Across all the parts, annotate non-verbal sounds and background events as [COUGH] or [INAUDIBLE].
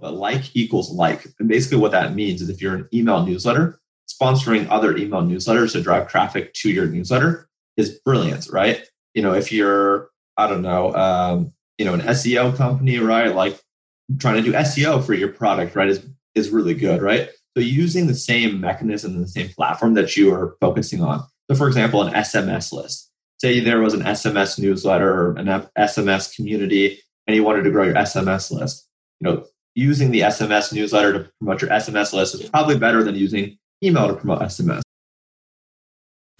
but like equals like. And basically, what that means is if you're an email newsletter, sponsoring other email newsletters to drive traffic to your newsletter is brilliant, right? You know, if you're, I don't know, um, you know, an SEO company, right? Like trying to do SEO for your product, right, is is really good, right? So using the same mechanism and the same platform that you are focusing on. So, for example, an SMS list. Say there was an SMS newsletter or an SMS community, and you wanted to grow your SMS list. You know, using the SMS newsletter to promote your SMS list is probably better than using email to promote SMS.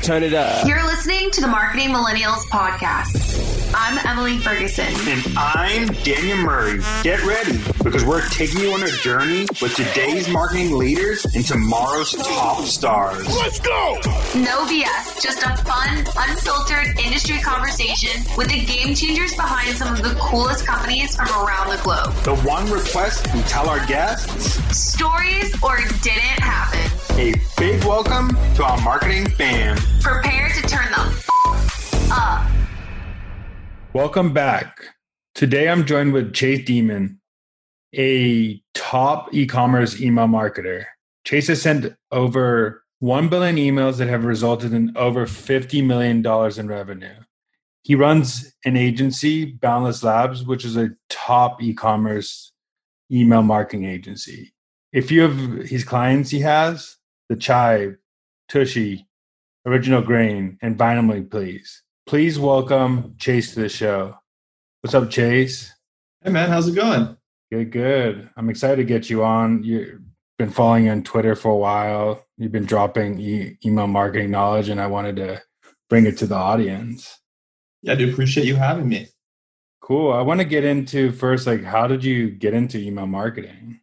Turn it up. You're listening to the Marketing Millennials Podcast. I'm Emily Ferguson. And I'm Daniel Murray. Get ready because we're taking you on a journey with today's marketing leaders and tomorrow's top stars. Let's go! No BS, just a fun, unfiltered industry conversation with the game changers behind some of the coolest companies from around the globe. The one request we tell our guests stories or didn't happen. A big welcome to our marketing fam. Prepare to turn the f- up. Welcome back. Today I'm joined with Chase Dimond, a top e commerce email marketer. Chase has sent over 1 billion emails that have resulted in over $50 million in revenue. He runs an agency, Boundless Labs, which is a top e commerce email marketing agency. A few of his clients he has, The Chive, Tushy, Original Grain, and Vinyl Me Please. Please welcome Chase to the show. What's up, Chase? Hey, man, how's it going? Good, good. I'm excited to get you on. You've been following on Twitter for a while. You've been dropping e- email marketing knowledge, and I wanted to bring it to the audience. Yeah, I do appreciate you having me. Cool. I want to get into first, like, how did you get into email marketing?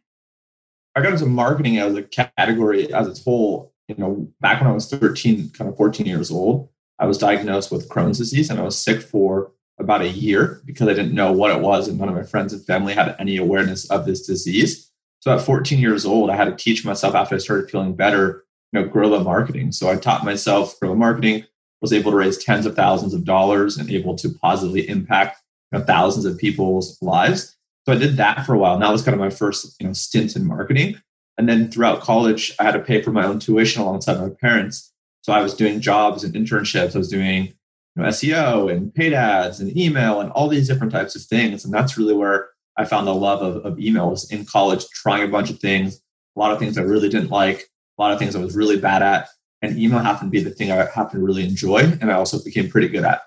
I got into marketing as a category as a whole, you know, back when I was 13, kind of 14 years old. I was diagnosed with Crohn's disease and I was sick for about a year because I didn't know what it was and none of my friends and family had any awareness of this disease. So at 14 years old, I had to teach myself after I started feeling better, you know, guerrilla marketing. So I taught myself guerrilla marketing, was able to raise tens of thousands of dollars and able to positively impact you know, thousands of people's lives. So I did that for a while. And that was kind of my first, you know, stint in marketing. And then throughout college, I had to pay for my own tuition alongside my parents. So I was doing jobs and internships. I was doing you know, SEO and paid ads and email and all these different types of things. And that's really where I found the love of, of email was in college, trying a bunch of things, a lot of things I really didn't like, a lot of things I was really bad at. And email happened to be the thing I happened to really enjoy. And I also became pretty good at.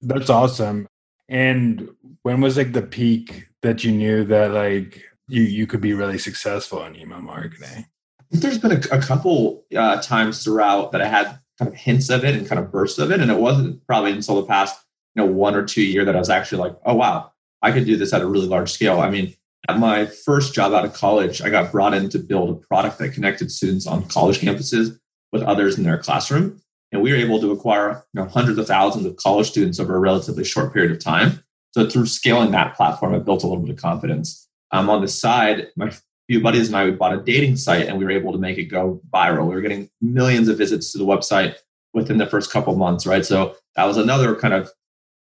That's awesome. And when was like the peak that you knew that like you you could be really successful in email marketing? There's been a, a couple uh, times throughout that I had kind of hints of it and kind of bursts of it, and it wasn't probably until the past you know one or two year that I was actually like, oh wow, I could do this at a really large scale. I mean, at my first job out of college, I got brought in to build a product that connected students on college campuses with others in their classroom, and we were able to acquire you know hundreds of thousands of college students over a relatively short period of time. So through scaling that platform, I built a little bit of confidence. Um, on the side, my few buddies and I we bought a dating site and we were able to make it go viral. We were getting millions of visits to the website within the first couple months, right? So that was another kind of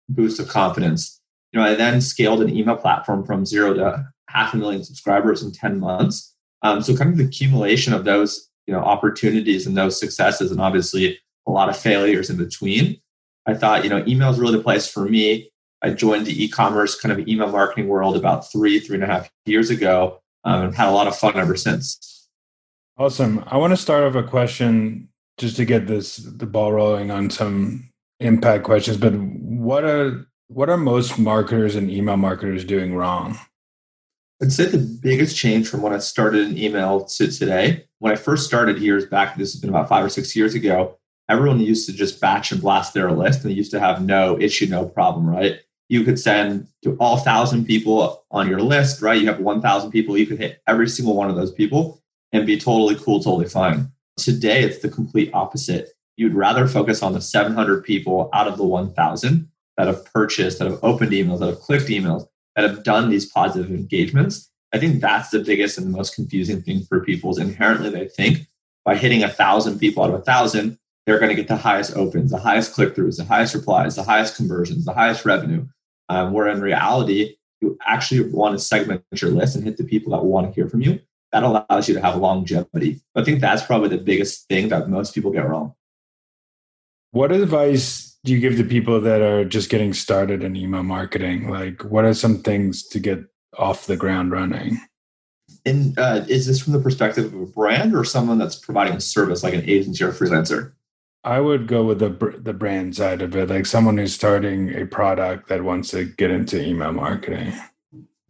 boost of confidence. You know, I then scaled an email platform from zero to half a million subscribers in 10 months. Um, so kind of the accumulation of those, you know, opportunities and those successes and obviously a lot of failures in between. I thought, you know, email is really the place for me. I joined the e-commerce kind of email marketing world about three, three and a half years ago um, and had a lot of fun ever since. Awesome. I want to start off a question just to get this the ball rolling on some impact questions. But what are what are most marketers and email marketers doing wrong? I'd say the biggest change from when I started in email to today, when I first started years back, this has been about five or six years ago, everyone used to just batch and blast their list and they used to have no issue, no problem, right? You could send to all thousand people on your list, right? You have 1,000 people, you could hit every single one of those people and be totally cool, totally fine. Today, it's the complete opposite. You'd rather focus on the 700 people out of the 1,000 that have purchased, that have opened emails, that have clicked emails, that have done these positive engagements. I think that's the biggest and the most confusing thing for people is inherently they think by hitting a thousand people out of a thousand, they're going to get the highest opens, the highest click throughs, the highest replies, the highest conversions, the highest revenue. Um, where in reality, you actually want to segment your list and hit the people that want to hear from you. That allows you to have longevity. I think that's probably the biggest thing that most people get wrong. What advice do you give to people that are just getting started in email marketing? Like, what are some things to get off the ground running? And uh, is this from the perspective of a brand or someone that's providing a service like an agency or a freelancer? I would go with the the brand side of it, like someone who's starting a product that wants to get into email marketing.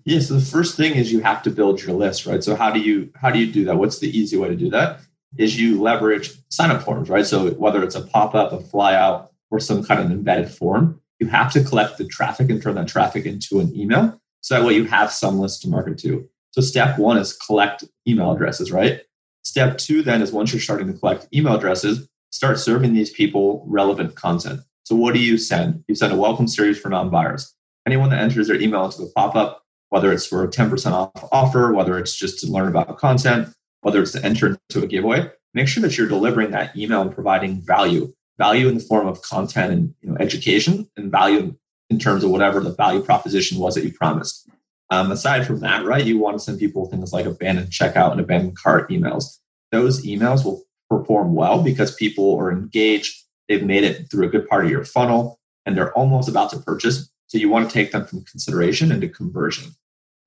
Yeah. So the first thing is you have to build your list, right? So how do you how do you do that? What's the easy way to do that? Is you leverage sign up forms, right? So whether it's a pop up, a flyout, or some kind of embedded form, you have to collect the traffic and turn that traffic into an email. So that way you have some list to market to. So step one is collect email addresses, right? Step two then is once you're starting to collect email addresses, start serving these people relevant content. So what do you send? You send a welcome series for non-buyers. Anyone that enters their email into the pop-up, whether it's for a 10% off offer, whether it's just to learn about content, whether it's to enter into a giveaway, make sure that you're delivering that email and providing value, value in the form of content and you know, education and value in terms of whatever the value proposition was that you promised. Um, aside from that, right, you want to send people things like abandoned checkout and abandoned cart emails. Those emails will perform well because people are engaged. They've made it through a good part of your funnel and they're almost about to purchase. So you want to take them from consideration into conversion.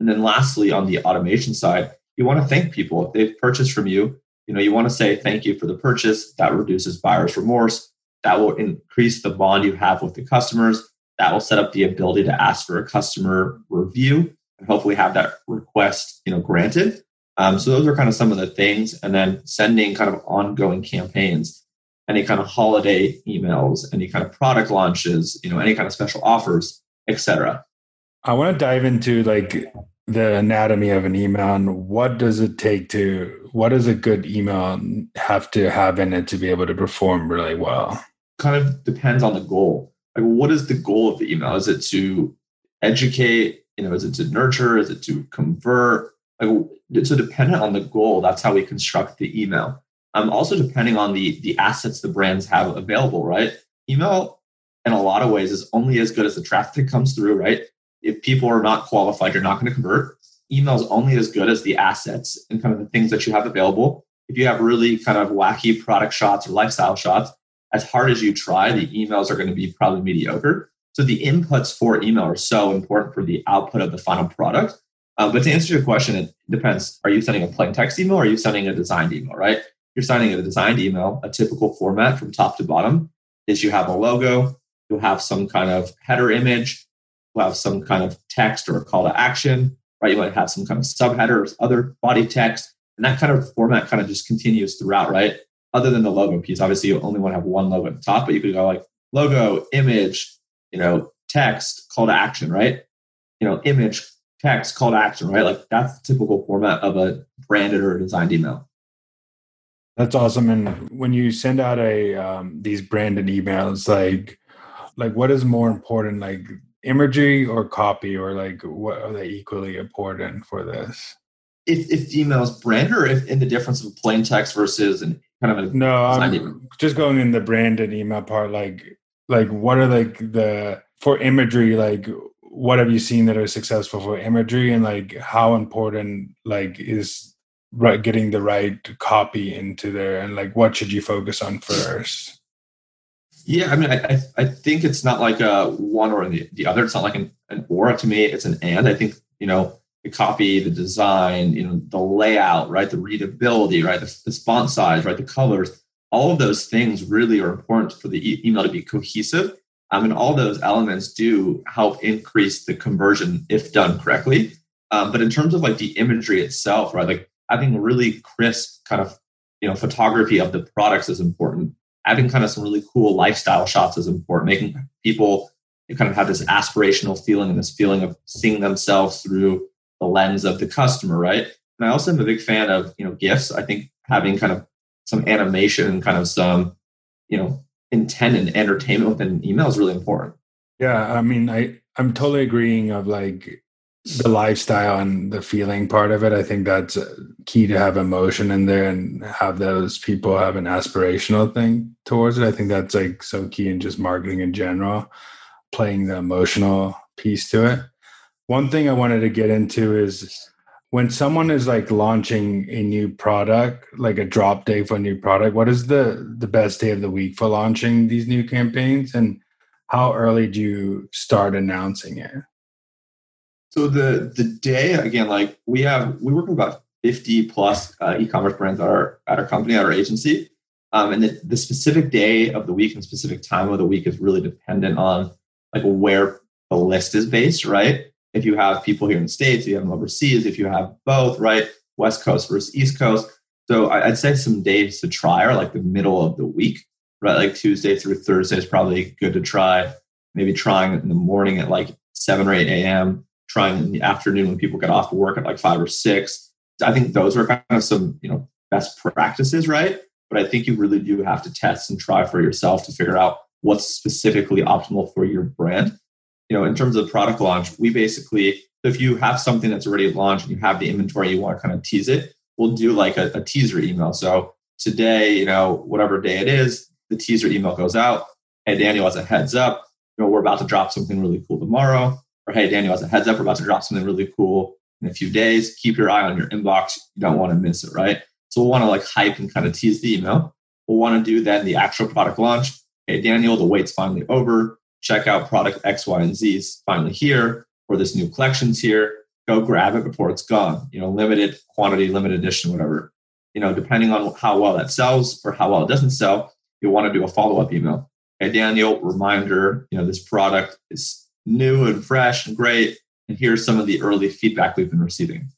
And then lastly, on the automation side, you want to thank people. If they've purchased from you, you know, you want to say thank you for the purchase. That reduces buyer's remorse. That will increase the bond you have with the customers. That will set up the ability to ask for a customer review and hopefully have that request, you know, granted. Um, so those are kind of some of the things, and then sending kind of ongoing campaigns, any kind of holiday emails, any kind of product launches, you know, any kind of special offers, etc. I want to dive into like the anatomy of an email and what does it take to what does a good email have to have in it to be able to perform really well? Kind of depends on the goal. Like what is the goal of the email? Is it to educate? You know is it to nurture? Is it to convert? Like so dependent on the goal that's how we construct the email. Um also depending on the the assets the brands have available right? Email in a lot of ways is only as good as the traffic that comes through right? If people are not qualified you're not going to convert. Email is only as good as the assets and kind of the things that you have available. If you have really kind of wacky product shots or lifestyle shots as hard as you try the emails are going to be probably mediocre. So the inputs for email are so important for the output of the final product uh, but to answer your question, it depends. Are you sending a plain text email or are you sending a designed email, right? You're sending a designed email, a typical format from top to bottom is you have a logo, you'll have some kind of header image, you'll have some kind of text or a call to action, right? You might have some kind of subheader or other body text. And that kind of format kind of just continues throughout, right? Other than the logo piece, obviously you only want to have one logo at the top, but you could go like logo, image, you know, text, call to action, right? You know, image, text, call to action, right? Like that's the typical format of a branded or a designed email. That's awesome. And when you send out a um, these branded emails, like like what is more important, like imagery or copy, or like what are they equally important for this? If if the email is branded, or if in the difference of plain text versus an kind of a no, I'm email? just going in the branded email part. Like like what are like the for imagery, like what have you seen that are successful for imagery? And like how important like is right getting the right copy into there? And like what should you focus on first? Yeah i mean i i think it's not like a one or the, the other. It's not like an, an or to me it's an and. I think you know the copy the design you know the layout right the readability right the, the font size right the colors all of those things really are important for the e- email to be cohesive um, and all those elements do help increase the conversion if done correctly. Um, but in terms of like the imagery itself, right, like having really crisp kind of you know photography of the products is important. Having kind of some really cool lifestyle shots is important. Making people kind of have this aspirational feeling and this feeling of seeing themselves through the lens of the customer, right? And I also am a big fan of you know gifts. I think having kind of some animation and kind of some you know intent and entertainment within email is really important. Yeah, I mean, I I'm totally agreeing of like the lifestyle and the feeling part of it. I think that's key to have emotion in there and have those people have an aspirational thing towards it. I think that's like so key in just marketing in general, playing the emotional piece to it. one thing I wanted to get into is when someone is like launching a new product, like a drop day for a new product, what is the the best day of the week for launching these new campaigns and how early do you start announcing it? So the the day again, like we have, we work with about fifty plus uh, e-commerce brands at our at our company at our agency, um, and the, the specific day of the week and specific time of the week is really dependent on like where the list is based, right? If you have people here in the states, if you have them overseas, if you have both, right? West Coast versus East Coast. So I'd say some days to try are like the middle of the week, right? Like Tuesday through Thursday is probably good to try. Maybe trying in the morning at like 7 or 8 a.m., trying in the afternoon when people get off work at like 5 or 6. I think those are kind of some, you know, best practices, right? But I think you really do have to test and try for yourself to figure out what's specifically optimal for your brand. You know, in terms of product launch, we basically, if you have something that's already launched and you have the inventory, you want to kind of tease it, we'll do like a, a teaser email. So today, you know, whatever day it is, the teaser email goes out. Hey, Daniel, as a heads up, you know, we're about to drop something really cool tomorrow. Or hey, Daniel, as a heads up, we're about to drop something really cool in a few days. Keep your eye on your inbox. You don't want to miss it, right? So we'll want to like hype and kind of tease the email. We'll want to do then the actual product launch. Hey, Daniel, the wait's finally over. Check out product X, Y, and Z is finally here, or this new collection's here. Go grab it before it's gone. You know, limited quantity, limited edition, whatever. You know, depending on how well that sells or how well it doesn't sell, you'll want to do a follow up email. Hey, Daniel, reminder, you know, this product is new and fresh and great. And here's some of the early feedback we've been receiving.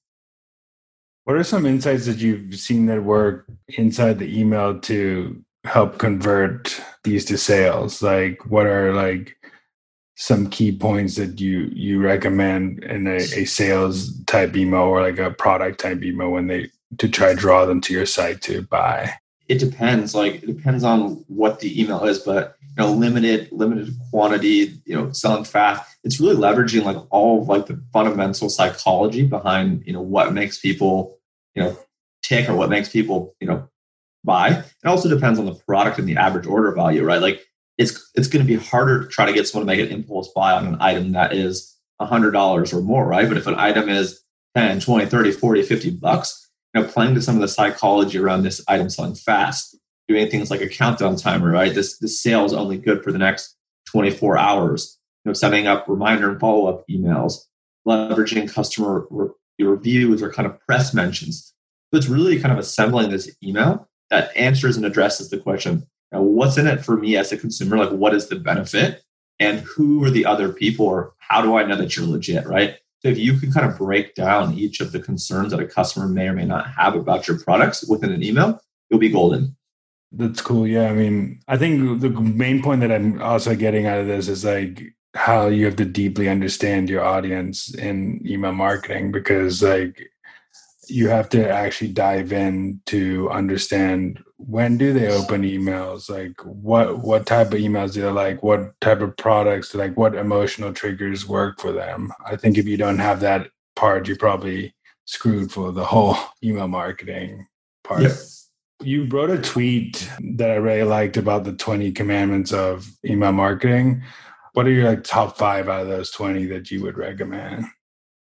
What are some insights that you've seen that work inside the email to help convert these to sales? Like, what are like some key points that you you recommend in a, a sales type email or like a product type email when they to try draw them to your site to buy? It depends. Like, it depends on what the email is, but you know, limited limited quantity. You know, selling fast. It's really leveraging like all like the fundamental psychology behind you know what makes people you know tick or what makes people you know buy. It also depends on the product and the average order value, right? Like it's it's going to be harder to try to get someone to make an impulse buy on an item that is $100 or more, right? But if an item is 10, 20, 30, 40, 50 bucks, you know, playing to some of the psychology around this item selling fast, doing things like a countdown timer, right? This this sale is only good for the next 24 hours. You know, setting up reminder and follow-up emails, leveraging customer re- reviews or kind of press mentions. So it's really kind of assembling this email that answers and addresses the question now, what's in it for me as a consumer? Like, what is the benefit? And who are the other people? Or how do I know that you're legit, right? So, if you can kind of break down each of the concerns that a customer may or may not have about your products within an email, you'll be golden. That's cool. Yeah. I mean, I think the main point that I'm also getting out of this is like how you have to deeply understand your audience in email marketing because, like, you have to actually dive in to understand when do they open emails? Like what what type of emails do they like? What type of products? Like what emotional triggers work for them? I think if you don't have that part you're probably screwed for the whole [LAUGHS] email marketing part. Yep. you wrote a tweet that i really liked about the 20 commandments of email marketing. What are your like top five out of those 20 that you would recommend?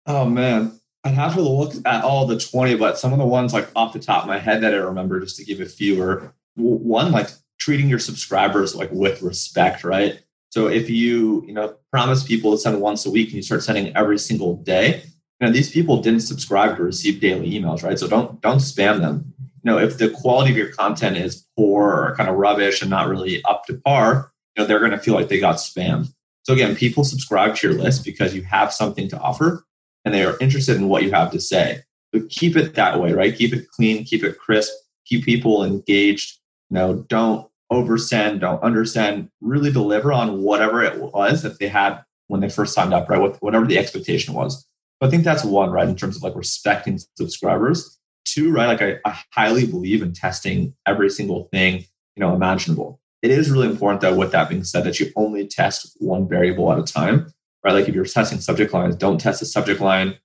Oh man, I'd have to look at all the 20, but some of the ones like off the top of my head that I remember, just to give a few, are one like treating your subscribers like with respect, right? So if you you know promise people to send once a week and you start sending every single day, you know these people didn't subscribe to receive daily emails, right? So don't don't spam them. You know if the quality of your content is poor or kind of rubbish and not really up to par, you know they're going to feel like they got spammed. So again, people subscribe to your list because you have something to offer and they are interested in what you have to say. But keep it that way, right? Keep it clean, keep it crisp, keep people engaged. You know, don't oversend, don't undersend. Really deliver on whatever it was that they had when they first signed up, right? With whatever the expectation was. I think that's one, right? In terms of like respecting subscribers. Two, right? Like I, I highly believe in testing every single thing, you know, imaginable. It is really important though, with that being said, that you only test one variable at a time right? Like if you're testing subject lines, don't test the subject line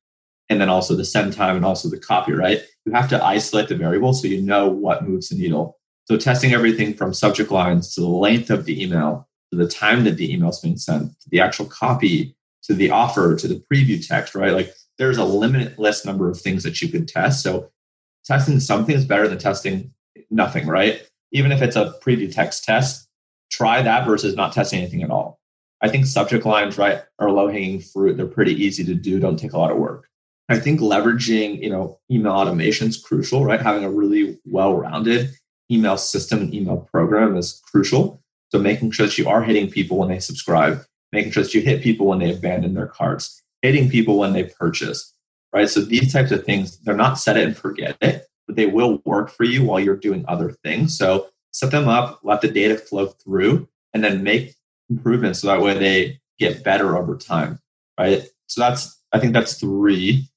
and then also the send time and also the copy, right? You have to isolate the variable so you know what moves the needle. So testing everything from subject lines to the length of the email, to the time that the email is being sent, to the actual copy, to the offer to the preview text, right? Like there's a limitless number of things that you can test. So testing something is better than testing nothing, right? Even if it's a preview text test, try that versus not testing anything at all. I think subject lines, right, are low hanging fruit. They're pretty easy to do, don't take a lot of work. I think leveraging, you know, email automation is crucial, right? Having a really well-rounded email system and email program is crucial. So making sure that you are hitting people when they subscribe, making sure that you hit people when they abandon their carts, hitting people when they purchase, right? So these types of things, they're not set it and forget it, but they will work for you while you're doing other things. So set them up, let the data flow through, and then make improvements so that way they get better over time, right? So that's, I think that's three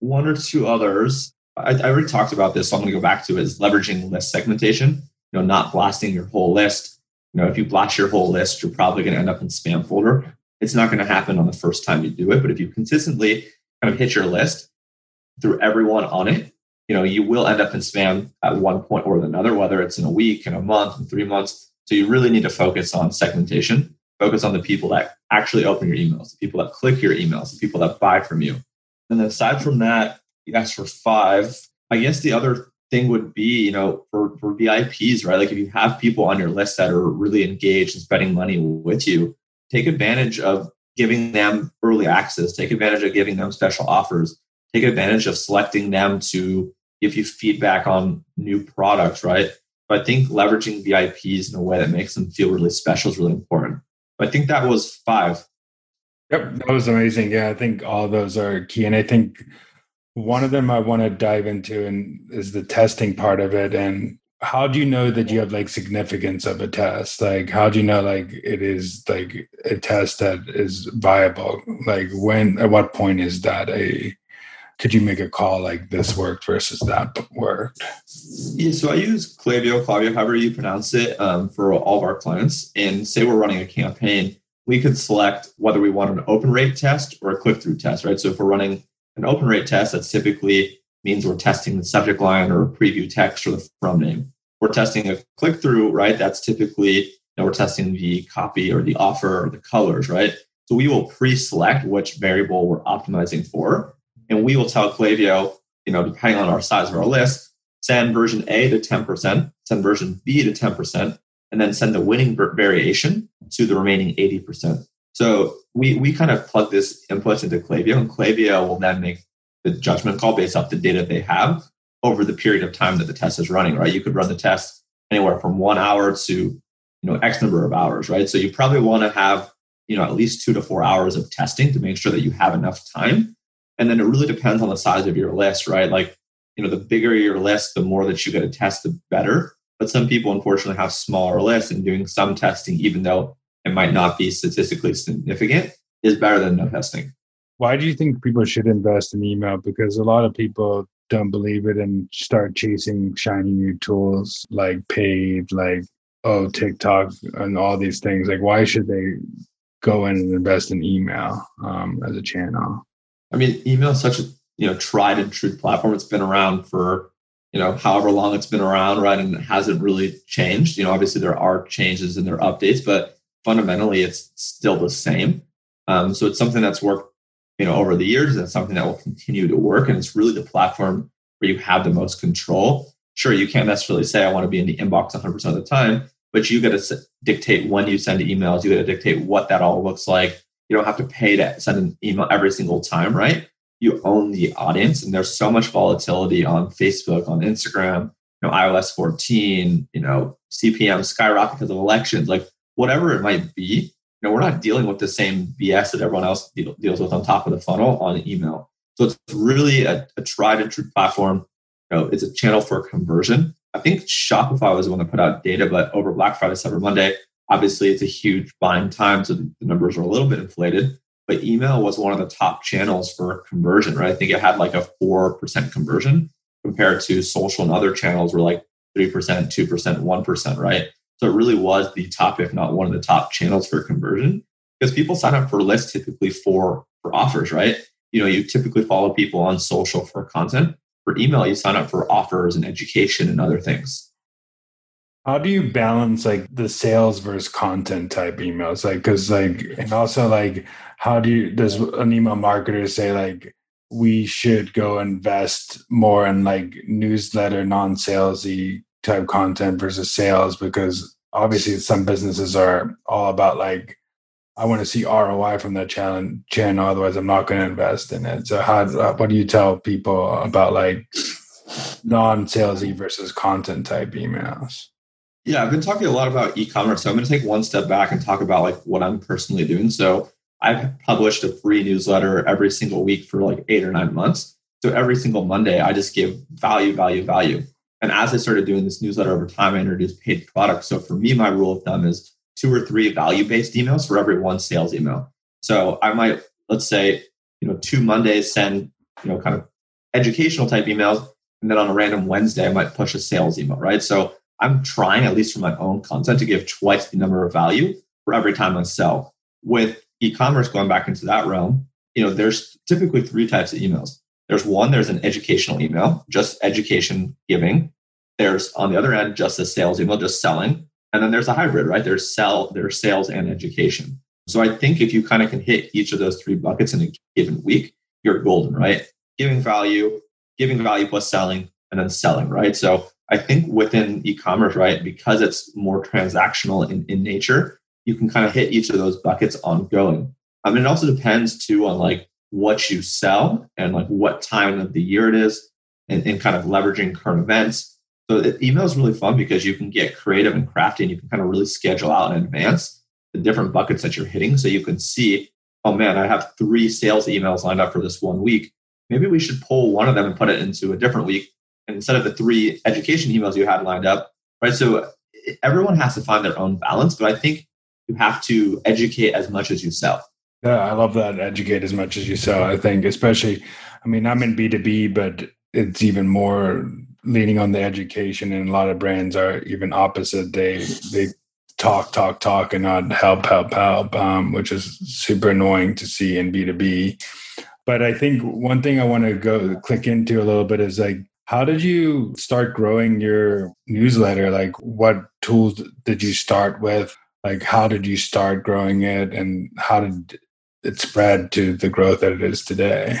one or two others. I, I already talked about this, so I'm going to go back to it, is leveraging list segmentation. You know, not blasting your whole list. You know, if you blast your whole list, you're probably going to end up in spam folder. It's not going to happen on the first time you do it, but if you consistently kind of hit your list through everyone on it, you know, you will end up in spam at one point or another, whether it's in a week, in a month, in three months. So you really need to focus on segmentation. Focus on the people that actually open your emails, the people that click your emails, the people that buy from you. And then aside from that, you asked for five. I guess the other thing would be, you know, for, for VIPs, right? Like if you have people on your list that are really engaged and spending money with you, take advantage of giving them early access, take advantage of giving them special offers, take advantage of selecting them to give you feedback on new products, right? But I think leveraging VIPs in a way that makes them feel really special is really important. But I think that was five. Yep, that was amazing. Yeah, I think all those are key, and I think one of them I want to dive into and is the testing part of it. And how do you know that you have like significance of a test? Like, how do you know like it is like a test that is viable? Like, when at what point is that a could you make a call like this worked versus that worked? Yeah, so I use Klaviyo, Klaviyo, however you pronounce it, um, for all of our clients. And say we're running a campaign we could select whether we want an open rate test or a click through test, right? So if we're running an open rate test, that's typically means we're testing the subject line or preview text or the from name. We're testing a click through, right? That's typically you know, we're testing the copy or the offer or the colors, right? So we will pre-select which variable we're optimizing for, and we will tell Klaviyo, you know, depending on our size of our list, send version A to 10%, send version B to 10%, and then send the winning variation to the remaining 80%. So we, we kind of plug this input into Klaviyo, and Klaviyo will then make the judgment call based off the data they have over the period of time that the test is running, right? You could run the test anywhere from one hour to you know X number of hours, right? So you probably want to have you know at least two to four hours of testing to make sure that you have enough time. And then it really depends on the size of your list, right? Like you know the bigger your list, the more that you get to test, the better. But some people, unfortunately, have smaller lists, and doing some testing, even though it might not be statistically significant, is better than no testing. Why do you think people should invest in email? Because a lot of people don't believe it and start chasing shiny new tools like paid, like oh TikTok and all these things. Like, why should they go in and invest in email um, as a channel? I mean, email is such a you know tried and true platform. It's been around for you know, however long it's been around, right? And it hasn't really changed. You know, obviously there are changes and there are updates, but fundamentally it's still the same. Um, so it's something that's worked, you know, over the years and something that will continue to work. And it's really the platform where you have the most control. Sure, you can't necessarily say I want to be in the inbox 100% of the time, but you got to dictate when you send emails. You got to dictate what that all looks like. You don't have to pay to send an email every single time, right? you own the audience and there's so much volatility on facebook on instagram you know ios 14 you know cpm skyrocket because of elections. Like whatever it might be you know we're not dealing with the same bs that everyone else deals with on top of the funnel on email. So it's really a, a tried and true platform. You know it's a channel for conversion. I think shopify was the one that put out data but over black friday cyber monday obviously it's a huge buying time so the numbers are a little bit inflated but email was one of the top channels for conversion, right? I think it had like a 4% conversion compared to social and other channels were like 3%, 2%, 1%, right? So it really was the top, if not one of the top channels for conversion because people sign up for lists typically for, for offers, right? You know, you typically follow people on social for content. For email, you sign up for offers and education and other things. How do you balance like the sales versus content type emails? Like, because like, and also like, how do you does an email marketer say like we should go invest more in like newsletter non-salesy type content versus sales because obviously some businesses are all about like I want to see ROI from that channel, channel otherwise I'm not going to invest in it. So how uh, what do you tell people about like non-salesy versus content type emails? Yeah, I've been talking a lot about e-commerce. So I'm going to take one step back and talk about like what I'm personally doing. So I've published a free newsletter every single week for like eight or nine months. So every single Monday, I just give value, value, value. And as I started doing this newsletter over time, I introduced paid products. So for me, my rule of thumb is two or three value based emails for every one sales email. So I might, let's say, you know, two Mondays send, you know, kind of educational type emails. And then on a random Wednesday, I might push a sales email, right? So I'm trying, at least for my own content, to give twice the number of value for every time I sell. With e-commerce going back into that realm, you know, there's typically three types of emails. There's one, there's an educational email, just education giving. There's on the other end, just a sales email, just selling. And then there's a hybrid, right? There's sell, there's sales and education. So I think if you kind of can hit each of those three buckets in a given week, you're golden, right? Giving value, giving value plus selling, and then selling, right? So I think within e-commerce, right, because it's more transactional in, in nature, you can kind of hit each of those buckets ongoing. Um, I mean, it also depends too on like what you sell and like what time of the year it is and, and kind of leveraging current events. So email is really fun because you can get creative and crafty and you can kind of really schedule out in advance the different buckets that you're hitting. So you can see, oh man, I have three sales emails lined up for this one week. Maybe we should pull one of them and put it into a different week instead of the three education emails you had lined up, right? So everyone has to find their own balance, but I think you have to educate as much as you sell. Yeah, I love that. Educate as much as you sell. I think, especially, I mean, I'm in B2B, but it's even more leaning on the education, and a lot of brands are even opposite. They they talk, talk, talk, and not help, help, help, um, which is super annoying to see in B2B. But I think one thing I want to go click into a little bit is like how did you start growing your newsletter? Like, what tools did you start with? Like, how did you start growing it, and how did it spread to the growth that it is today?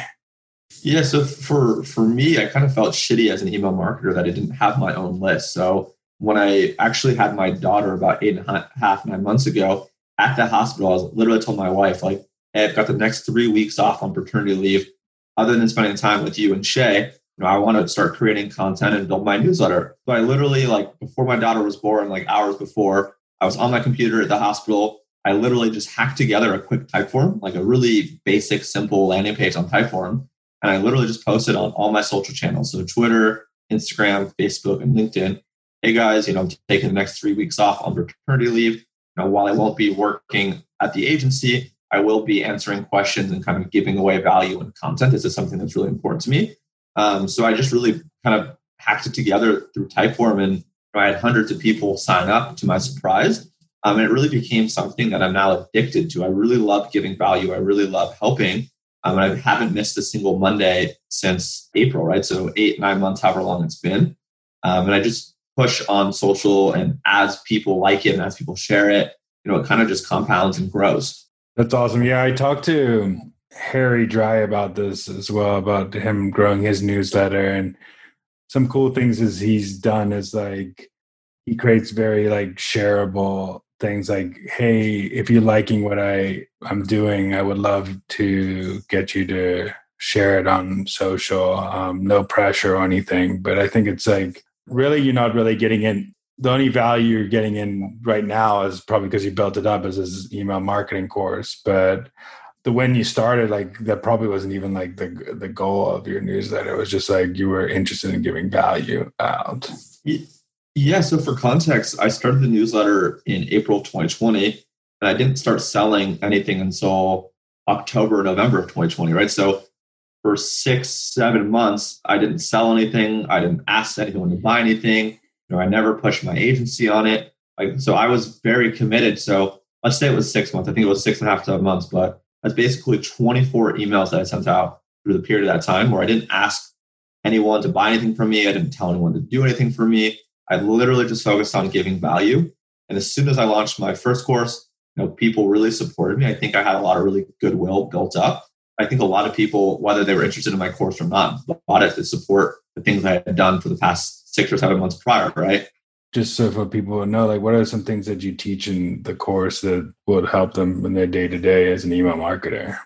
Yeah, so for for me, I kind of felt shitty as an email marketer that I didn't have my own list. So when I actually had my daughter about eight and a half, nine months ago at the hospital, I was literally told my wife, like, hey, I've got the next three weeks off on paternity leave. Other than spending time with you and Shay, know, I want to start creating content and build my newsletter. So I literally like before my daughter was born, like hours before, I was on my computer at the hospital. I literally just hacked together a quick Typeform, like a really basic, simple landing page on Typeform. And I literally just posted on all my social channels. So Twitter, Instagram, Facebook, and LinkedIn. Hey guys, you know, I'm taking the next three weeks off on paternity leave. Know, while I won't be working at the agency, I will be answering questions and kind of giving away value and content. This is something that's really important to me. Um, so I just really kind of hacked it together through Typeform, and I had hundreds of people sign up. To my surprise, um, and it really became something that I'm now addicted to. I really love giving value. I really love helping. Um, and I haven't missed a single Monday since April, right? So eight, nine months, however long it's been. Um, and I just push on social, and as people like it and as people share it, you know, it kind of just compounds and grows. That's awesome. Yeah, I talked to Harry Dry about this as well, about him growing his newsletter. And some cool things is he's done is like he creates very like shareable things like, hey, if you're liking what I I'm doing, I would love to get you to share it on social. Um, no pressure or anything. But I think it's like really you're not really getting in the only value you're getting in right now is probably because you built it up as his email marketing course. But the when you started, like that probably wasn't even like the the goal of your newsletter. It was just like you were interested in giving value out. Yeah. So for context, I started the newsletter in April 2020, and I didn't start selling anything until October, November of 2020. Right. So for six, seven months, I didn't sell anything. I didn't ask anyone to buy anything. You know, I never pushed my agency on it. Like, so I was very committed. So let's say it was six months. I think it was six and a half seven months, but that's basically 24 emails that I sent out through the period of that time where I didn't ask anyone to buy anything from me. I didn't tell anyone to do anything for me. I literally just focused on giving value. And as soon as I launched my first course, you know, people really supported me. I think I had a lot of really goodwill built up. I think a lot of people, whether they were interested in my course or not, bought it to support the things I had done for the past six or seven months prior, right? Just so for people to know, like, what are some things that you teach in the course that would help them in their day to day as an email marketer?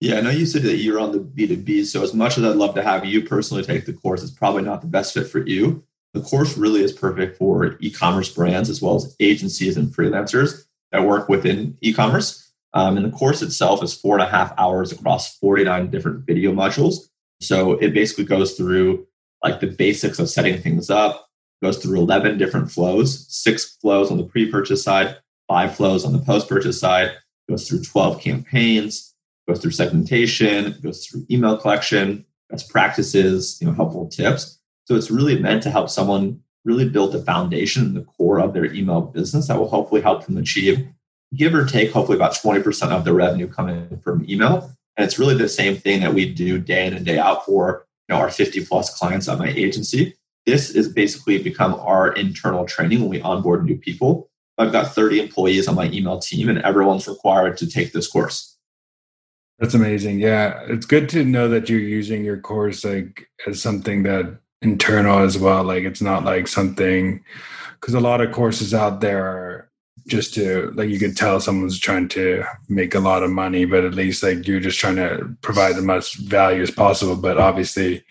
Yeah, I know you said that you're on the B2B. So, as much as I'd love to have you personally take the course, it's probably not the best fit for you. The course really is perfect for e commerce brands as well as agencies and freelancers that work within e commerce. Um, and the course itself is four and a half hours across 49 different video modules. So, it basically goes through like the basics of setting things up, goes through 11 different flows, six flows on the pre purchase side, five flows on the post purchase side, goes through 12 campaigns goes through segmentation, goes through email collection, best practices, you know, helpful tips. So it's really meant to help someone really build the foundation and the core of their email business that will hopefully help them achieve, give or take, hopefully about 20% of their revenue coming from email. And it's really the same thing that we do day in and day out for you know, our 50 plus clients at my agency. This is basically become our internal training when we onboard new people. I've got 30 employees on my email team, and everyone's required to take this course. That's amazing. Yeah, it's good to know that you're using your course like as something that internal as well. Like it's not like something because a lot of courses out there are just to like you could tell someone's trying to make a lot of money, but at least like you're just trying to provide the most value as possible. But obviously,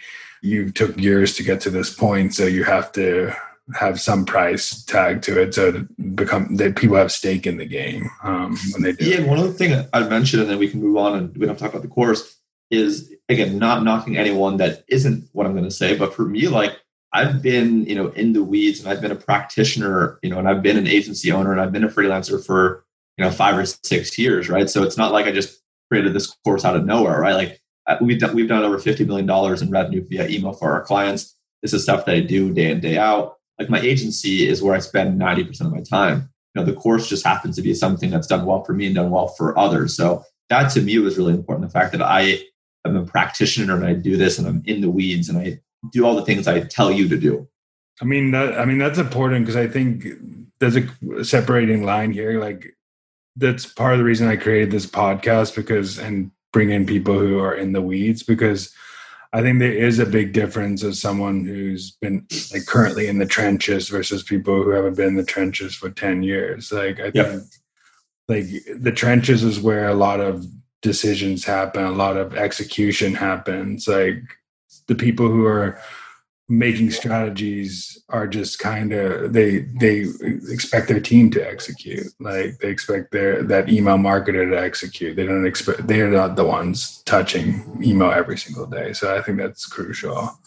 you took years to get to this point, so you have to have some price tag to it to become that people have stake in the game um, when they do. Yeah, one other thing I'd mention, and then we can move on and we don't talk about the course, is again not knocking anyone that isn't what I'm going to say, but for me, like I've been you know in the weeds and I've been a practitioner, you know, and I've been an agency owner and I've been a freelancer for you know five or six years, right? So it's not like I just created this course out of nowhere, right? Like Uh, we've done, we've done over fifty million dollars in revenue via email for our clients. This is stuff that I do day in day out like my agency is where I spend 90% of my time. You know, the course just happens to be something that's done well for me and done well for others. So that to me was really important. The fact that I am a practitioner and I do this and I'm in the weeds and I do all the things I tell you to do. I mean, that, I mean, that's important because I think there's a separating line here. Like that's part of the reason I created this podcast because, and bring in people who are in the weeds because I think there is a big difference of someone who's been like currently in the trenches versus people who haven't been in the trenches for 10 years. Like I yep. think like the trenches is where a lot of decisions happen, a lot of execution happens. Like the people who are making strategies are just kind of they they expect their team to execute. Like they expect their that email marketer to execute. They don't expect they're not the ones touching email every single day. So i think that's crucial.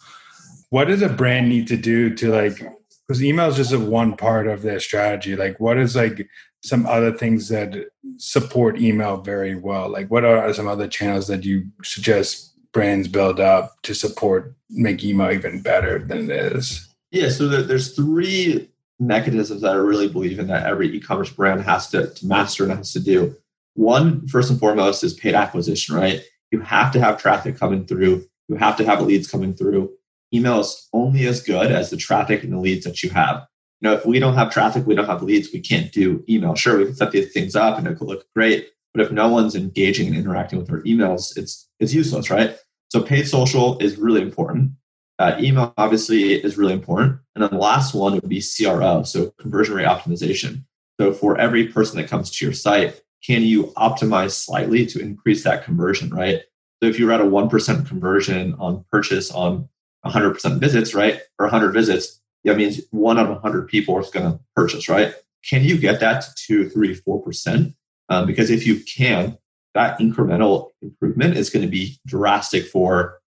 What does a brand need to do to like because email is just a one part of their strategy. Like what is like some other things that support email very well? Like what are some other channels that you suggest brands build up to support make email even better than it is? Yeah, so there's three mechanisms that I really believe in that every e-commerce brand has to, to master and has to do. One, first and foremost, is paid acquisition, right? You have to have traffic coming through. You have to have leads coming through. Email is only as good as the traffic and the leads that you have. You know, if we don't have traffic, we don't have leads, we can't do email. Sure, we can set these things up and it could look great, but if no one's engaging and interacting with their emails, it's it's useless, right? So paid social is really important. Uh, email obviously is really important. And then the last one would be CRO, so conversion rate optimization. So for every person that comes to your site, can you optimize slightly to increase that conversion, right? So if you're at a 1% conversion on purchase on 100% visits, right? Or 100 visits, that means one out of 100 people is going to purchase, right? Can you get that to two, three, four percent? Um, because if you can, that incremental improvement is going to be drastic for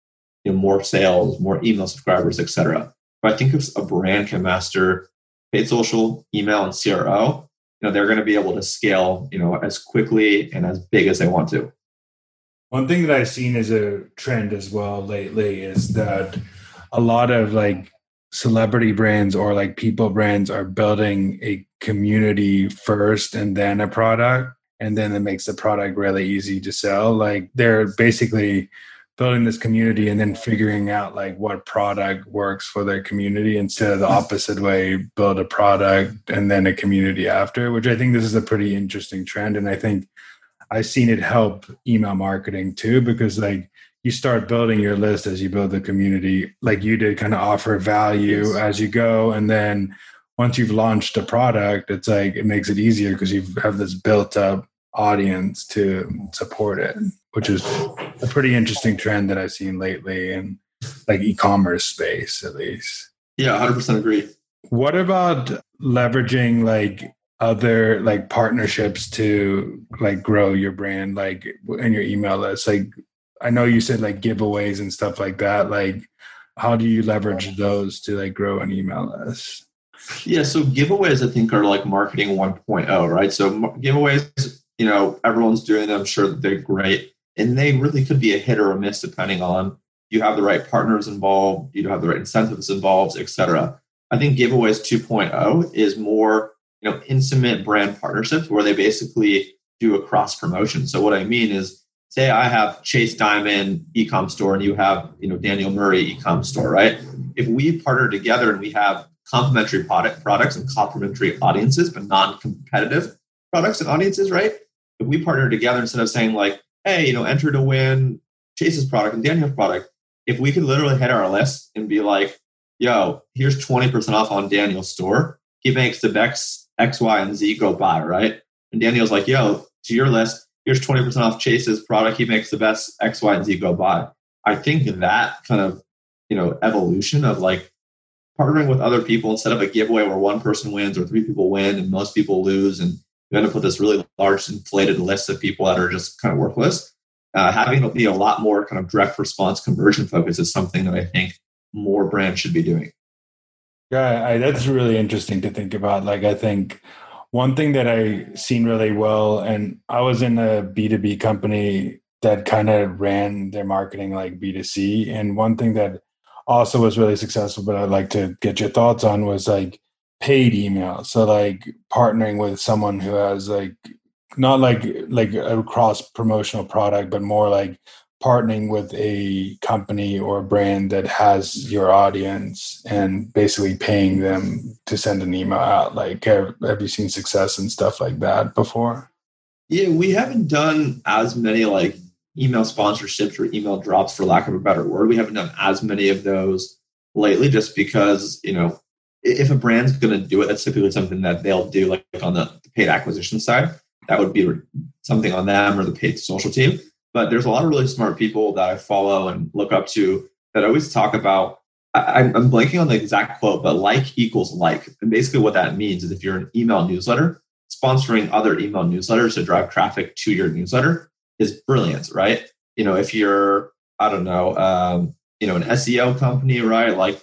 you know, more sales, more email subscribers, etc. But I think if a brand can master paid social, email, and CRO, you know, they're going to be able to scale, you know, as quickly and as big as they want to. One thing that I've seen as a trend as well lately is that a lot of like celebrity brands or like people brands are building a community first and then a product and then it makes the product really easy to sell. Like they're basically building this community and then figuring out like what product works for their community instead of the opposite way build a product and then a community after which i think this is a pretty interesting trend. And i think i've seen it help email marketing too because like you start building your list as you build the community like you did kind of offer value yes. as you go. And then once you've launched a product it's like it makes it easier because you have this built up audience to support it which is a pretty interesting trend that i've seen lately in like e-commerce space at least yeah 100% agree what about leveraging like other like partnerships to like grow your brand like in your email list like I know you said like giveaways and stuff like that. Like, how do you leverage those to like grow an email list? Yeah, so giveaways I think are like marketing 1.0, right? So giveaways, you know, everyone's doing them. I'm sure they're great, and they really could be a hit or a miss depending on you have the right partners involved, you have the right incentives involved, etc. I think giveaways 2.0 is more, you know, intimate brand partnerships where they basically do a cross promotion. So what I mean is say I have Chase Dimond ecom store and you have you know Daniel Murray ecom store, right? If we partner together and we have complementary product products and complementary audiences, but non-competitive products and audiences, right? If we partner together instead of saying like, hey, you know, enter to win Chase's product and Daniel's product, if we could literally hit our list and be like, yo, here's 20% off on Daniel's store. He makes the X, X, Y, and Z go by, right? And Daniel's like, yo, to your list, here's 20% off Chase's product. He makes the best X, Y, and Z go by. I think that kind of, you know, evolution of like partnering with other people instead of a giveaway where one person wins or three people win and most people lose and you end up with this really large inflated list of people that are just kind of worthless. Uh, having it be a lot more kind of direct response conversion focus is something that I think more brands should be doing. Yeah, I, that's really interesting to think about. Like, I think one thing that I seen really well, and I was in a B2B company that kind of ran their marketing like B2C. And one thing that also was really successful, but I'd like to get your thoughts on was like paid email. So like partnering with someone who has like not like like a cross promotional product, but more like partnering with a company or a brand that has your audience and basically paying them to send an email out like have, have you seen success and stuff like that before yeah we haven't done as many like email sponsorships or email drops for lack of a better word we haven't done as many of those lately just because you know if a brand's going to do it that's typically something that they'll do like on the paid acquisition side that would be something on them or the paid social team but there's a lot of really smart people that I follow and look up to that always talk about. I, am blanking on the exact quote, but like equals like. And basically, what that means is if you're an email newsletter, sponsoring other email newsletters to drive traffic to your newsletter is brilliant, right? You know, if you're, I don't know, um, you know, an SEO company, right? Like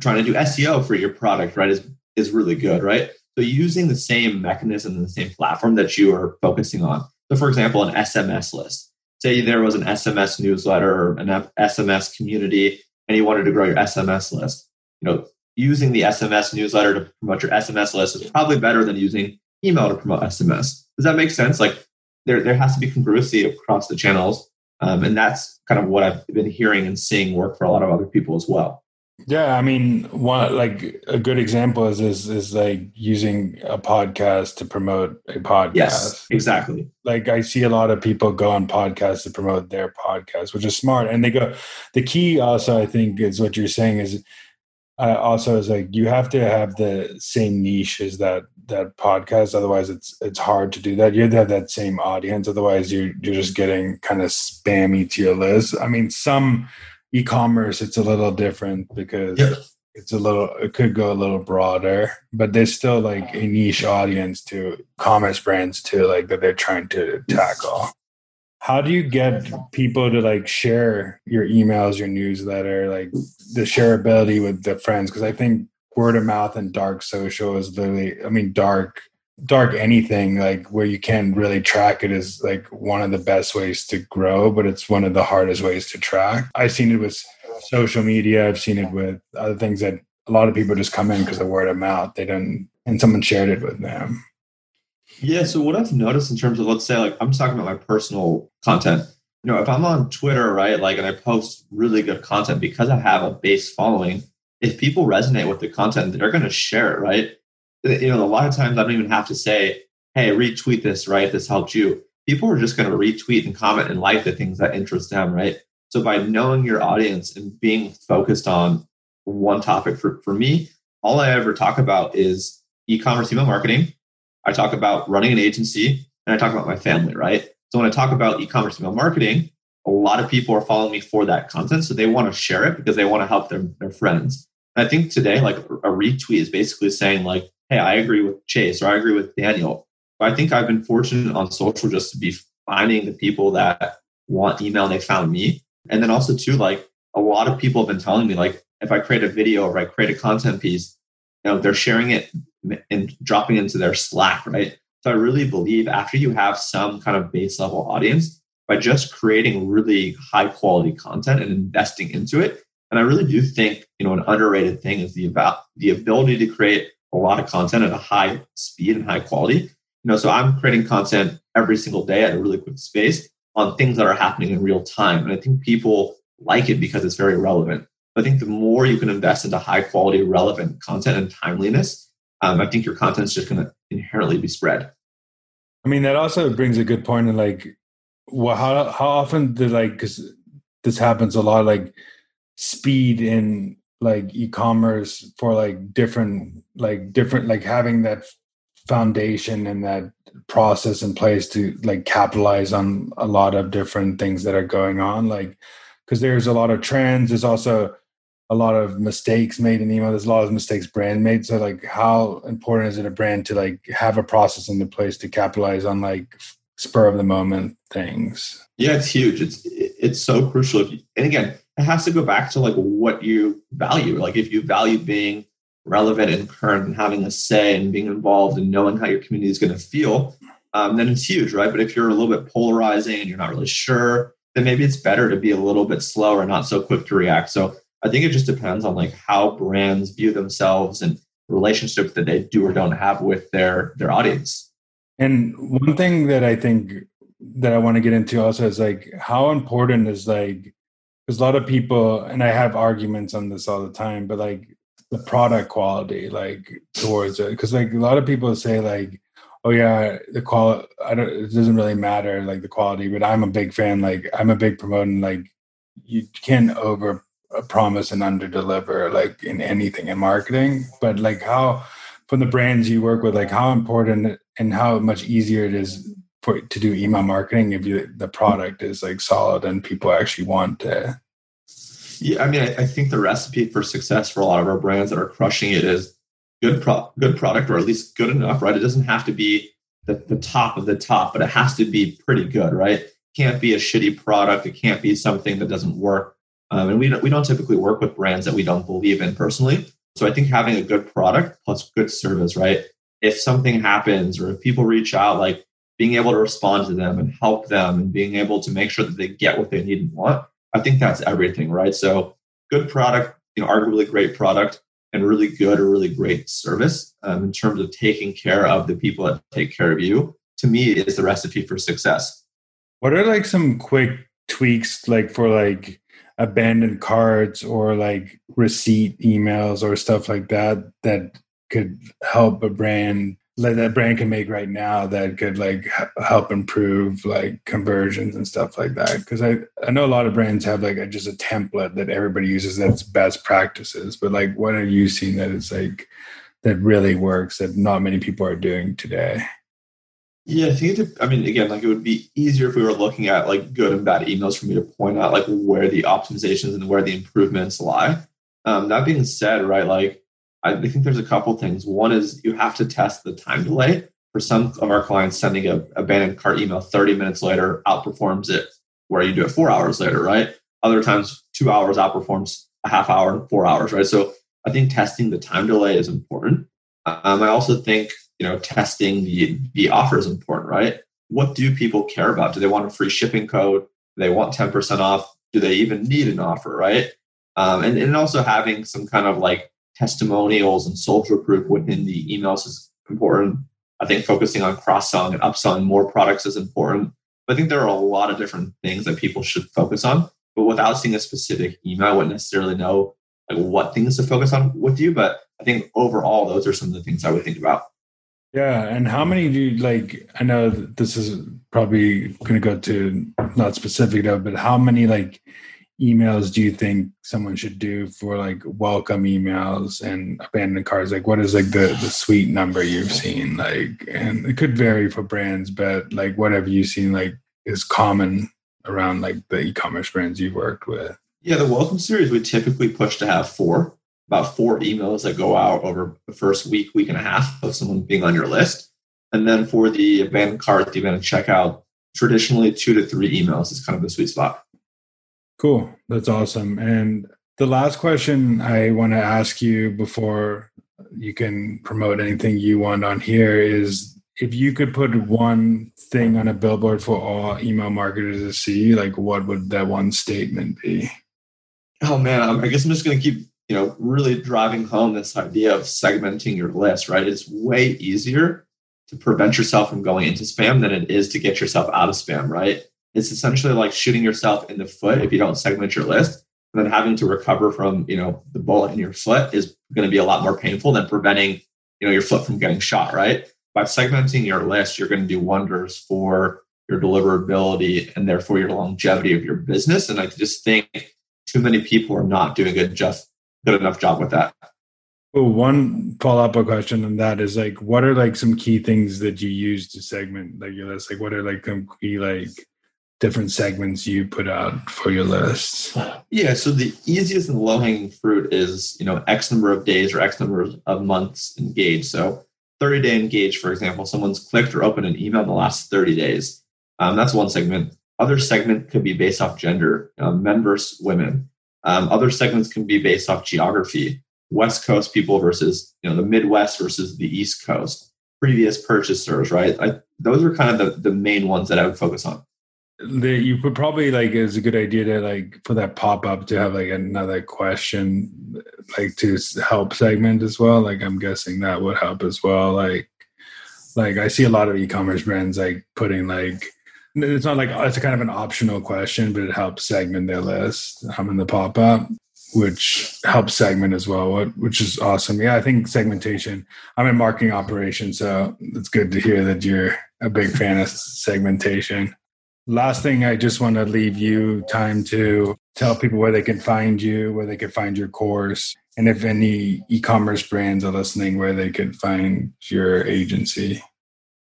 trying to do SEO for your product, right, is is really good, right? So using the same mechanism and the same platform that you are focusing on. So, for example, an SMS list say there was an SMS newsletter or an SMS community and you wanted to grow your SMS list, you know, using the SMS newsletter to promote your SMS list is probably better than using email to promote SMS. Does that make sense? Like there, there has to be congruency across the channels. Um, and that's kind of what I've been hearing and seeing work for a lot of other people as well. Yeah, I mean, one like a good example is is is like using a podcast to promote a podcast. Yes, exactly. Like I see a lot of people go on podcasts to promote their podcast, which is smart. And they go. The key also, I think, is what you're saying is uh, also is like you have to have the same niche as that that podcast. Otherwise, it's it's hard to do that. You have to have that same audience. Otherwise, you're you're just getting kind of spammy to your list. I mean, some e-commerce it's a little different because yep. it's a little it could go a little broader but there's still like a niche audience to commerce brands too like that they're trying to tackle how do you get people to like share your emails your newsletter like the shareability with the friends? Because i think word of mouth and dark social is literally i mean dark dark anything like where you can really track it is like one of the best ways to grow but it's one of the hardest ways to track. I've seen it with social media. I've seen it with other things that a lot of people just come in because of word of mouth. They don't and someone shared it with them yeah so what i've noticed in terms of let's say like i'm talking about my personal content you know, if I'm on Twitter, right, like, and I post really good content because I have a base following, if people resonate with the content, they're going to share it, right? You know, a lot of times I don't even have to say, hey, retweet this, right? This helped you. People are just going to retweet and comment and like the things that interest them, right? So by knowing your audience and being focused on one topic for, for me, all I ever talk about is e-commerce email marketing. I talk about running an agency and I talk about my family, right? So when I talk about e-commerce email marketing, a lot of people are following me for that content. So they want to share it because they want to help their, their friends. And I think today, like a retweet is basically saying like, hey, I agree with Chase or I agree with Daniel. But I think I've been fortunate on social just to be finding the people that want email and they found me. And then also too, like a lot of people have been telling me like, if I create a video or I create a content piece, you know, they're sharing it and dropping into their Slack, right? So I really believe after you have some kind of base level audience, by just creating really high quality content and investing into it. And I really do think, you know, an underrated thing is the about the ability to create a lot of content at a high speed and high quality. You know, so I'm creating content every single day at a really quick space on things that are happening in real time. And I think people like it because it's very relevant. I think the more you can invest into high quality, relevant content and timeliness, um, I think your content is just going to inherently be spread. I mean, that also brings a good point. And like, well, how how often do like because this happens a lot, like speed in like e-commerce for like different like different like having that foundation and that process in place to like capitalize on a lot of different things that are going on like because there's a lot of trends there's also a lot of mistakes made in email. There's a lot of mistakes brand made. So like how important is it a brand to like have a process in the place to capitalize on like spur of the moment things? Yeah it's huge. It's it's so crucial. You, and again it has to go back to like what you value. Like if you value being relevant and current and having a say and being involved and knowing how your community is going to feel um, then it's huge right? But if you're a little bit polarizing and you're not really sure then maybe it's better to be a little bit slower and not so quick to react. So i think it just depends on like how brands view themselves and relationships that they do or don't have with their their audience. And one thing that i think that i want to get into also is like how important is like because a lot of people and i have arguments on this all the time but like the product quality like towards it. Because like a lot of people say like oh yeah the quality i don't it doesn't really matter like the quality but i'm a big fan like i'm a big promoting like you can't over promise and under deliver like in anything in marketing but like how from the brands you work with like how important and how much easier it is for to do email marketing if you the product is like solid and people actually want to yeah, I mean, I, I, think the recipe for success for a lot of our brands that are crushing it is good, pro- good product, or at least good enough, right? It doesn't have to be the, the top of the top, but it has to be pretty good, right? It can't be a shitty product. It can't be something that doesn't work. Um, and we don't, we don't typically work with brands that we don't believe in personally. So I think having a good product plus good service, right? If something happens or if people reach out, like being able to respond to them and help them and being able to make sure that they get what they need and want I think that's everything, right? So good product, you know, arguably great product and really good or really great service um, in terms of taking care of the people that take care of you, to me is the recipe for success. What are like some quick tweaks like for like abandoned carts or like receipt emails or stuff like that that could help a brand like that brand can make right now that could like help improve like conversions and stuff like that. Because i i know a lot of brands have like a, just a template that everybody uses that's best practices but like what are you seeing that is like that really works that not many people are doing today yeah i think it, i mean again like it would be easier if we were looking at like good and bad emails for me to point out like where the optimizations and where the improvements lie um, that being said right like I think there's a couple things. One is you have to test the time delay. For some of our clients, sending a abandoned cart email 30 minutes later outperforms it where you do it four hours later, right? Other times, two hours outperforms a half hour and four hours, right? So I think testing the time delay is important. Um, I also think you know testing the the offer is important, right? What do people care about? Do they want a free shipping code? Do they want 10% off? Do they even need an offer, right? Um, and, and also having some kind of like testimonials and social proof within the emails is important. I think focusing on cross selling and upselling more products is important. But I think there are a lot of different things that people should focus on. But without seeing a specific email, I wouldn't necessarily know like what things to focus on with you. But I think overall, those are some of the things I would think about. Yeah, and how many do you like? I know this is probably going to go to not specific though, but how many like emails do you think someone should do for like welcome emails and abandoned carts? Like, what is like the the sweet number you've seen? Like, and it could vary for brands, but like whatever you've seen like is common around like the e-commerce brands you've worked with. Yeah, the welcome series we typically push to have four about four emails that go out over the first week, week and a half of someone being on your list. And then for the abandoned cart, the abandoned checkout, traditionally two to three emails is kind of the sweet spot. Cool. That's awesome. And the last question I want to ask you before you can promote anything you want on here is if you could put one thing on a billboard for all email marketers to see, like what would that one statement be? Oh man, I guess I'm just going to keep you know, really driving home this idea of segmenting your list, right? It's way easier to prevent yourself from going into spam than it is to get yourself out of spam, right? It's essentially like shooting yourself in the foot if you don't segment your list. And then having to recover from, you know, the bullet in your foot is going to be a lot more painful than preventing, you know, your foot from getting shot, right? By segmenting your list, you're going to do wonders for your deliverability and therefore your longevity of your business. And I just think too many people are not doing a just good enough job with that. Well, one follow up question on that is like, what are like some key things that you use to segment like your list? Like, what are like some key like different segments you put out for your lists? Yeah, so the easiest and low hanging fruit is you know X number of days or X number of months engaged. So 30 day engaged, for example, someone's clicked or opened an email in the last 30 days. Um, that's one segment. Other segment could be based off gender, um, men versus women. Um, other segments can be based off geography. West Coast people versus you know the Midwest versus the East Coast. Previous purchasers, right? I, those are kind of the, the main ones that I would focus on. The, you could probably like it's a good idea to like for that pop up to have like another question, like to help segment as well. Like I'm guessing that would help as well. Like like I see a lot of e-commerce brands like putting like it's not like it's a kind of an optional question, but it helps segment their list. I'm in the pop up, which helps segment as well, which is awesome. Yeah, I think segmentation. I'm in marketing operations, so it's good to hear that you're a big fan of segmentation. Last thing, I just want to leave you time to tell people where they can find you, where they can find your course, and if any e-commerce brands are listening, where they could find your agency.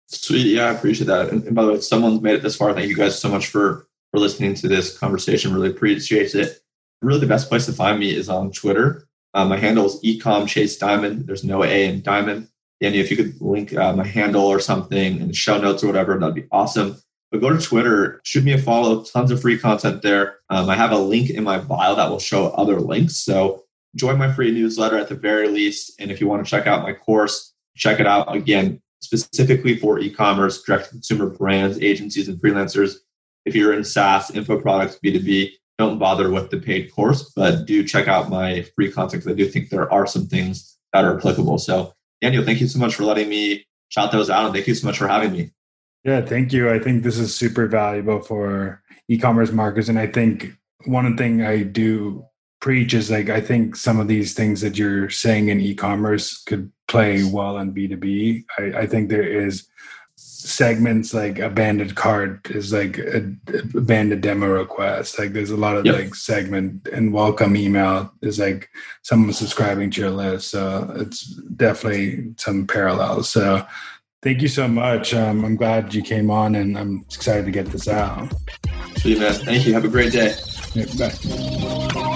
Sweet. Yeah, I appreciate that. And, and, by the way, if someone's made it this far, thank you guys so much for for listening to this conversation. Really appreciate it. Really, the best place to find me is on Twitter. Um, my handle is ecom chase Dimond. There's no A in Dimond. And if you could link uh, my handle or something in the show notes or whatever, that'd be awesome. But go to Twitter, shoot me a follow. Tons of free content there. Um, I have a link in my bio that will show other links. So join my free newsletter at the very least. And if you want to check out my course, check it out. Again, specifically for e-commerce, direct consumer brands, agencies, and freelancers. If you're in SaaS, info products, B2B, don't bother with the paid course, but do check out my free content because I do think there are some things that are applicable. So, Daniel, thank you so much for letting me shout those out, and thank you so much for having me. Yeah, thank you. I think this is super valuable for e-commerce marketers, and I think one thing I do preach is like I think some of these things that you're saying in e-commerce could play well on B2B. I, I think there is segments like abandoned cart is like a, a abandoned demo request. Like there's a lot of yep. like segment and welcome email is like someone subscribing to your list. So it's definitely some parallels. So thank you so much. Um, I'm glad you came on and I'm excited to get this out. Sweet man. Thank you. Have a great day. Yeah, bye.